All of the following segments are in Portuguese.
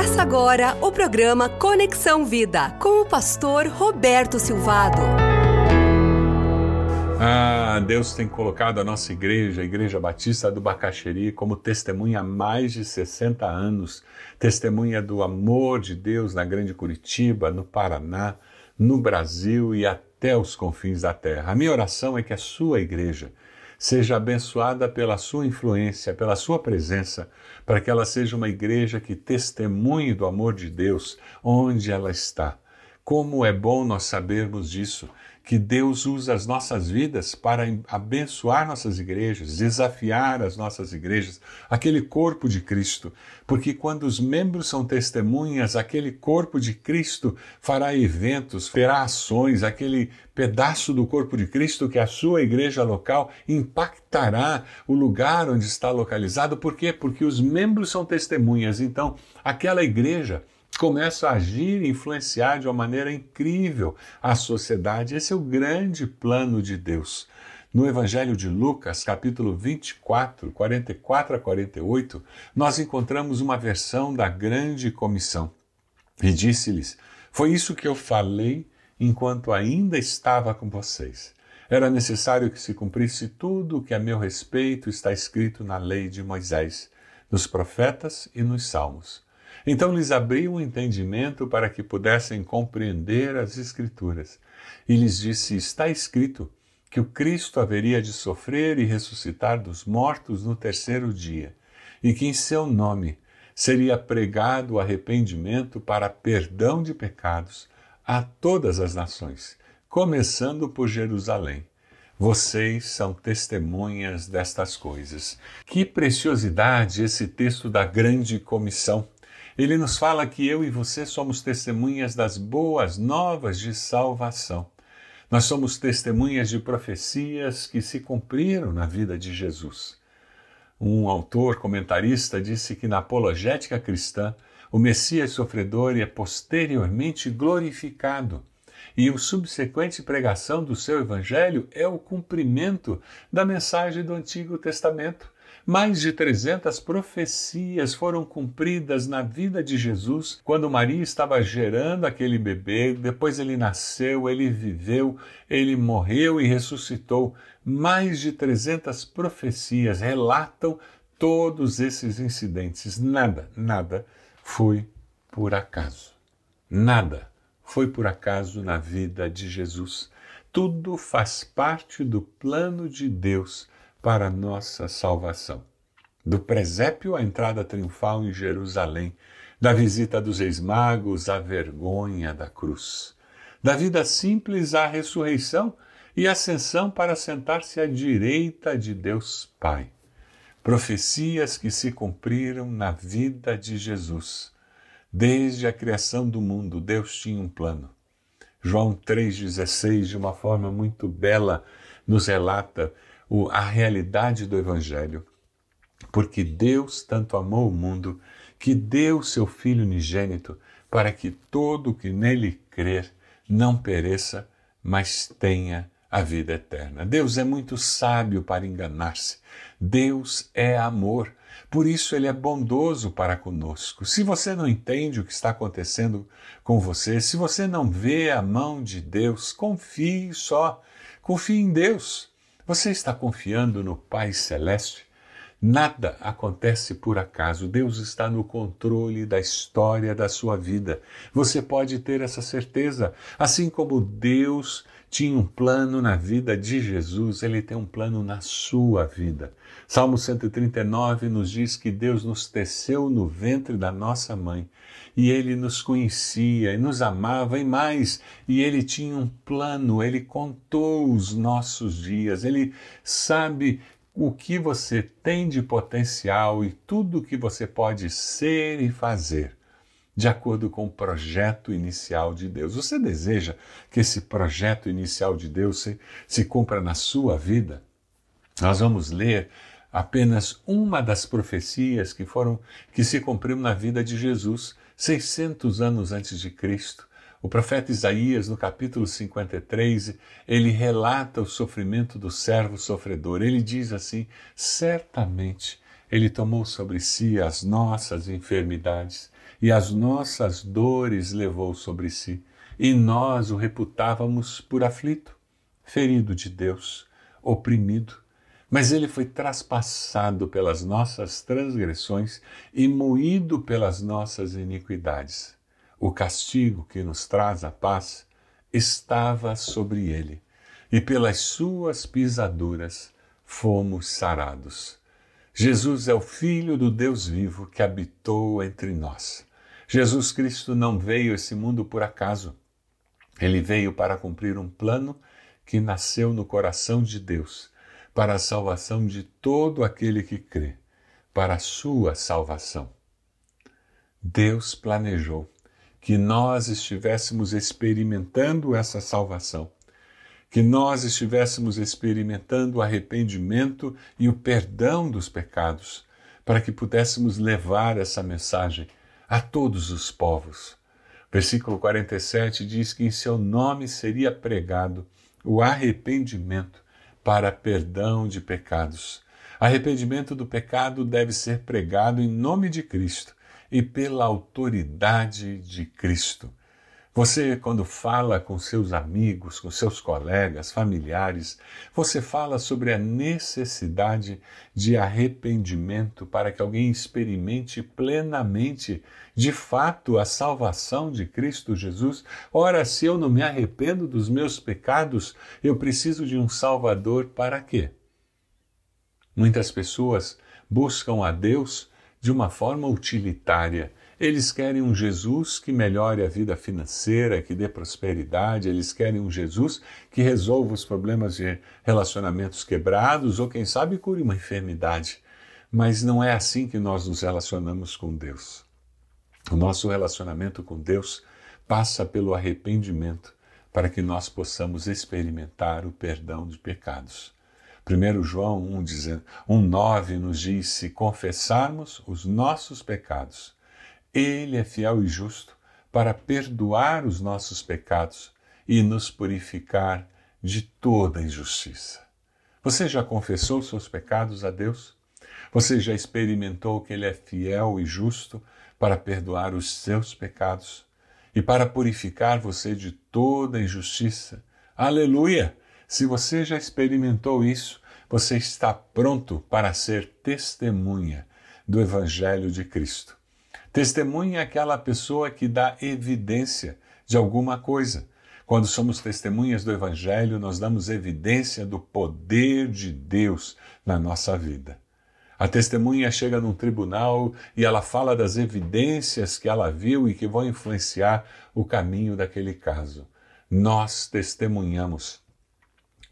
Começa agora o programa Conexão Vida com o pastor Roberto Silvado. Ah, Deus tem colocado a nossa igreja, a Igreja Batista do Bacaxeri, como testemunha há mais de 60 anos, testemunha do amor de Deus na Grande Curitiba, no Paraná, no Brasil e até os confins da terra. A minha oração é que a sua igreja seja abençoada pela sua influência, pela sua presença, para que ela seja uma igreja que testemunhe do amor de Deus onde ela está. Como é bom nós sabermos disso que Deus usa as nossas vidas para abençoar nossas igrejas, desafiar as nossas igrejas, aquele corpo de Cristo, porque quando os membros são testemunhas, aquele corpo de Cristo fará eventos, terá ações, aquele pedaço do corpo de Cristo que a sua igreja local impactará o lugar onde está localizado. Por quê? Porque os membros são testemunhas. Então, aquela igreja começa a agir e influenciar de uma maneira incrível a sociedade. Esse é o grande plano de Deus. No Evangelho de Lucas, capítulo 24, 44 a 48, nós encontramos uma versão da grande comissão. E disse-lhes: Foi isso que eu falei enquanto ainda estava com vocês. Era necessário que se cumprisse tudo o que a meu respeito está escrito na lei de Moisés, nos profetas e nos salmos. Então lhes abriu o entendimento para que pudessem compreender as Escrituras. E lhes disse: Está escrito que o Cristo haveria de sofrer e ressuscitar dos mortos no terceiro dia, e que em seu nome seria pregado o arrependimento para perdão de pecados a todas as nações, começando por Jerusalém. Vocês são testemunhas destas coisas. Que preciosidade esse texto da grande comissão! Ele nos fala que eu e você somos testemunhas das boas novas de salvação. Nós somos testemunhas de profecias que se cumpriram na vida de Jesus. Um autor comentarista disse que na apologética cristã, o Messias sofredor é posteriormente glorificado e a subsequente pregação do seu evangelho é o cumprimento da mensagem do Antigo Testamento mais de 300 profecias foram cumpridas na vida de Jesus quando Maria estava gerando aquele bebê, depois ele nasceu, ele viveu, ele morreu e ressuscitou. Mais de 300 profecias relatam todos esses incidentes. Nada, nada foi por acaso. Nada foi por acaso na vida de Jesus. Tudo faz parte do plano de Deus para nossa salvação. Do presépio à entrada triunfal em Jerusalém, da visita dos ex-magos à vergonha da cruz, da vida simples à ressurreição e ascensão para sentar-se à direita de Deus Pai. Profecias que se cumpriram na vida de Jesus. Desde a criação do mundo, Deus tinha um plano. João 3,16, de uma forma muito bela, nos relata a realidade do Evangelho. Porque Deus tanto amou o mundo que deu seu Filho unigênito para que todo o que nele crer não pereça, mas tenha a vida eterna. Deus é muito sábio para enganar-se. Deus é amor. Por isso ele é bondoso para conosco. Se você não entende o que está acontecendo com você, se você não vê a mão de Deus, confie só. Confie em Deus. Você está confiando no Pai Celeste? Nada acontece por acaso. Deus está no controle da história da sua vida. Você pode ter essa certeza. Assim como Deus tinha um plano na vida de Jesus, ele tem um plano na sua vida. Salmo 139 nos diz que Deus nos teceu no ventre da nossa mãe e ele nos conhecia e nos amava e mais, e ele tinha um plano, ele contou os nossos dias, ele sabe o que você tem de potencial e tudo o que você pode ser e fazer de acordo com o projeto inicial de Deus. Você deseja que esse projeto inicial de Deus se, se cumpra na sua vida? Nós vamos ler apenas uma das profecias que foram que se cumpriu na vida de Jesus, 600 anos antes de Cristo. O profeta Isaías, no capítulo 53, ele relata o sofrimento do servo sofredor. Ele diz assim: Certamente ele tomou sobre si as nossas enfermidades e as nossas dores levou sobre si, e nós o reputávamos por aflito, ferido de Deus, oprimido. Mas ele foi traspassado pelas nossas transgressões e moído pelas nossas iniquidades. O castigo que nos traz a paz estava sobre ele, e pelas suas pisaduras fomos sarados. Jesus é o Filho do Deus vivo que habitou entre nós. Jesus Cristo não veio a esse mundo por acaso. Ele veio para cumprir um plano que nasceu no coração de Deus, para a salvação de todo aquele que crê, para a sua salvação. Deus planejou que nós estivéssemos experimentando essa salvação, que nós estivéssemos experimentando o arrependimento e o perdão dos pecados, para que pudéssemos levar essa mensagem a todos os povos. Versículo 47 diz que em seu nome seria pregado o arrependimento para perdão de pecados. Arrependimento do pecado deve ser pregado em nome de Cristo e pela autoridade de Cristo. Você, quando fala com seus amigos, com seus colegas, familiares, você fala sobre a necessidade de arrependimento para que alguém experimente plenamente, de fato, a salvação de Cristo Jesus. Ora, se eu não me arrependo dos meus pecados, eu preciso de um Salvador para quê? Muitas pessoas buscam a Deus de uma forma utilitária eles querem um Jesus que melhore a vida financeira, que dê prosperidade, eles querem um Jesus que resolva os problemas de relacionamentos quebrados ou, quem sabe, cure uma enfermidade. Mas não é assim que nós nos relacionamos com Deus. O nosso relacionamento com Deus passa pelo arrependimento para que nós possamos experimentar o perdão de pecados. 1 João 1,9 1, nos diz: se confessarmos os nossos pecados, ele é fiel e justo para perdoar os nossos pecados e nos purificar de toda injustiça. Você já confessou seus pecados a Deus? Você já experimentou que Ele é fiel e justo para perdoar os seus pecados e para purificar você de toda injustiça? Aleluia! Se você já experimentou isso, você está pronto para ser testemunha do Evangelho de Cristo. Testemunha é aquela pessoa que dá evidência de alguma coisa. Quando somos testemunhas do Evangelho, nós damos evidência do poder de Deus na nossa vida. A testemunha chega num tribunal e ela fala das evidências que ela viu e que vão influenciar o caminho daquele caso. Nós testemunhamos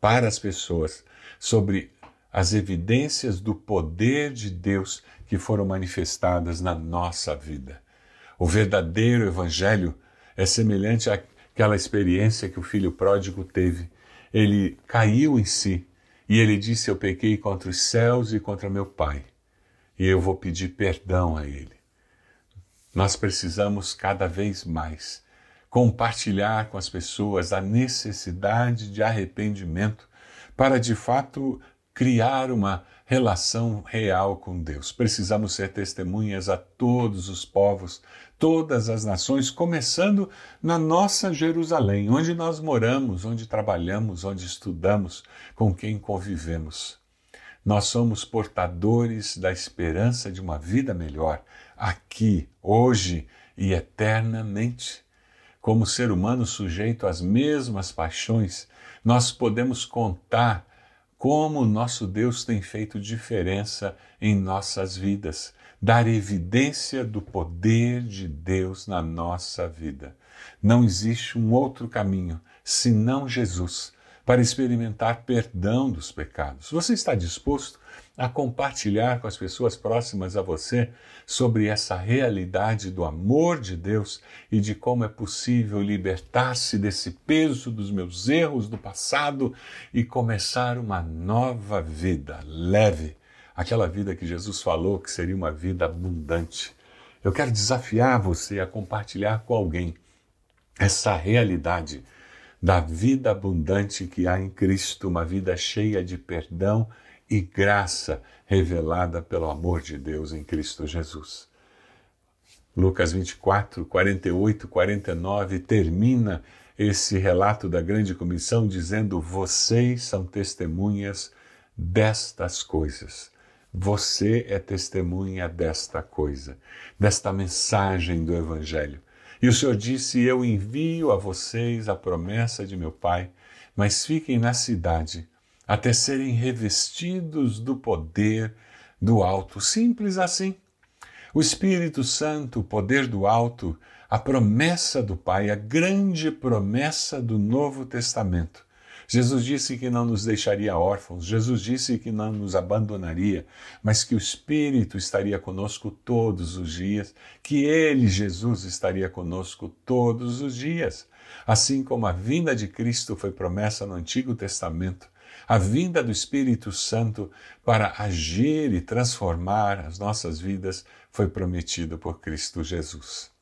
para as pessoas sobre as evidências do poder de Deus que foram manifestadas na nossa vida. O verdadeiro Evangelho é semelhante àquela experiência que o filho pródigo teve. Ele caiu em si e ele disse: Eu pequei contra os céus e contra meu Pai, e eu vou pedir perdão a ele. Nós precisamos cada vez mais compartilhar com as pessoas a necessidade de arrependimento para de fato criar uma relação real com Deus. Precisamos ser testemunhas a todos os povos, todas as nações, começando na nossa Jerusalém, onde nós moramos, onde trabalhamos, onde estudamos, com quem convivemos. Nós somos portadores da esperança de uma vida melhor, aqui, hoje e eternamente. Como ser humano sujeito às mesmas paixões, nós podemos contar como nosso Deus tem feito diferença em nossas vidas, dar evidência do poder de Deus na nossa vida. Não existe um outro caminho senão Jesus para experimentar perdão dos pecados. Você está disposto a compartilhar com as pessoas próximas a você sobre essa realidade do amor de Deus e de como é possível libertar-se desse peso dos meus erros do passado e começar uma nova vida leve, aquela vida que Jesus falou que seria uma vida abundante. Eu quero desafiar você a compartilhar com alguém essa realidade da vida abundante que há em Cristo, uma vida cheia de perdão e graça revelada pelo amor de Deus em Cristo Jesus. Lucas 24, 48, 49 termina esse relato da grande comissão dizendo: Vocês são testemunhas destas coisas. Você é testemunha desta coisa, desta mensagem do Evangelho. E o Senhor disse: Eu envio a vocês a promessa de meu Pai, mas fiquem na cidade até serem revestidos do poder do alto. Simples assim. O Espírito Santo, o poder do alto, a promessa do Pai, a grande promessa do Novo Testamento. Jesus disse que não nos deixaria órfãos, Jesus disse que não nos abandonaria, mas que o Espírito estaria conosco todos os dias, que Ele, Jesus, estaria conosco todos os dias. Assim como a vinda de Cristo foi promessa no Antigo Testamento, a vinda do Espírito Santo para agir e transformar as nossas vidas foi prometida por Cristo Jesus.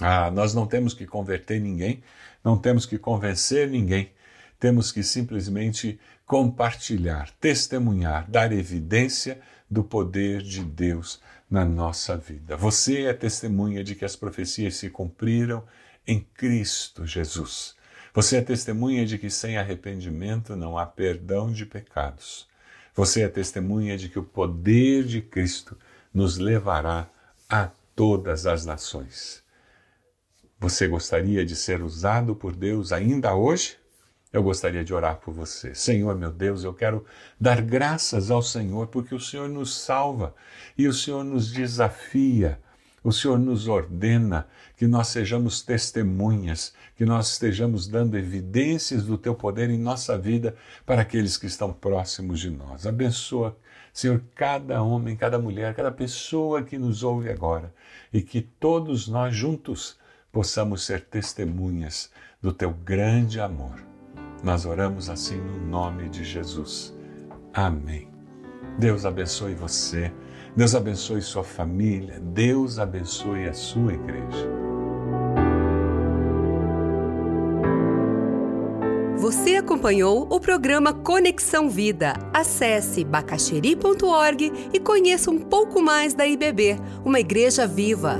Ah, nós não temos que converter ninguém, não temos que convencer ninguém, temos que simplesmente compartilhar, testemunhar, dar evidência do poder de Deus na nossa vida. Você é testemunha de que as profecias se cumpriram em Cristo Jesus. Você é testemunha de que sem arrependimento não há perdão de pecados. Você é testemunha de que o poder de Cristo nos levará a todas as nações. Você gostaria de ser usado por Deus ainda hoje? Eu gostaria de orar por você. Senhor, meu Deus, eu quero dar graças ao Senhor porque o Senhor nos salva e o Senhor nos desafia o Senhor nos ordena que nós sejamos testemunhas, que nós estejamos dando evidências do teu poder em nossa vida para aqueles que estão próximos de nós. Abençoa, Senhor, cada homem, cada mulher, cada pessoa que nos ouve agora e que todos nós juntos possamos ser testemunhas do teu grande amor. Nós oramos assim no nome de Jesus. Amém. Deus abençoe você. Deus abençoe sua família, Deus abençoe a sua igreja. Você acompanhou o programa Conexão Vida. Acesse bacacheri.org e conheça um pouco mais da IBB, uma igreja viva.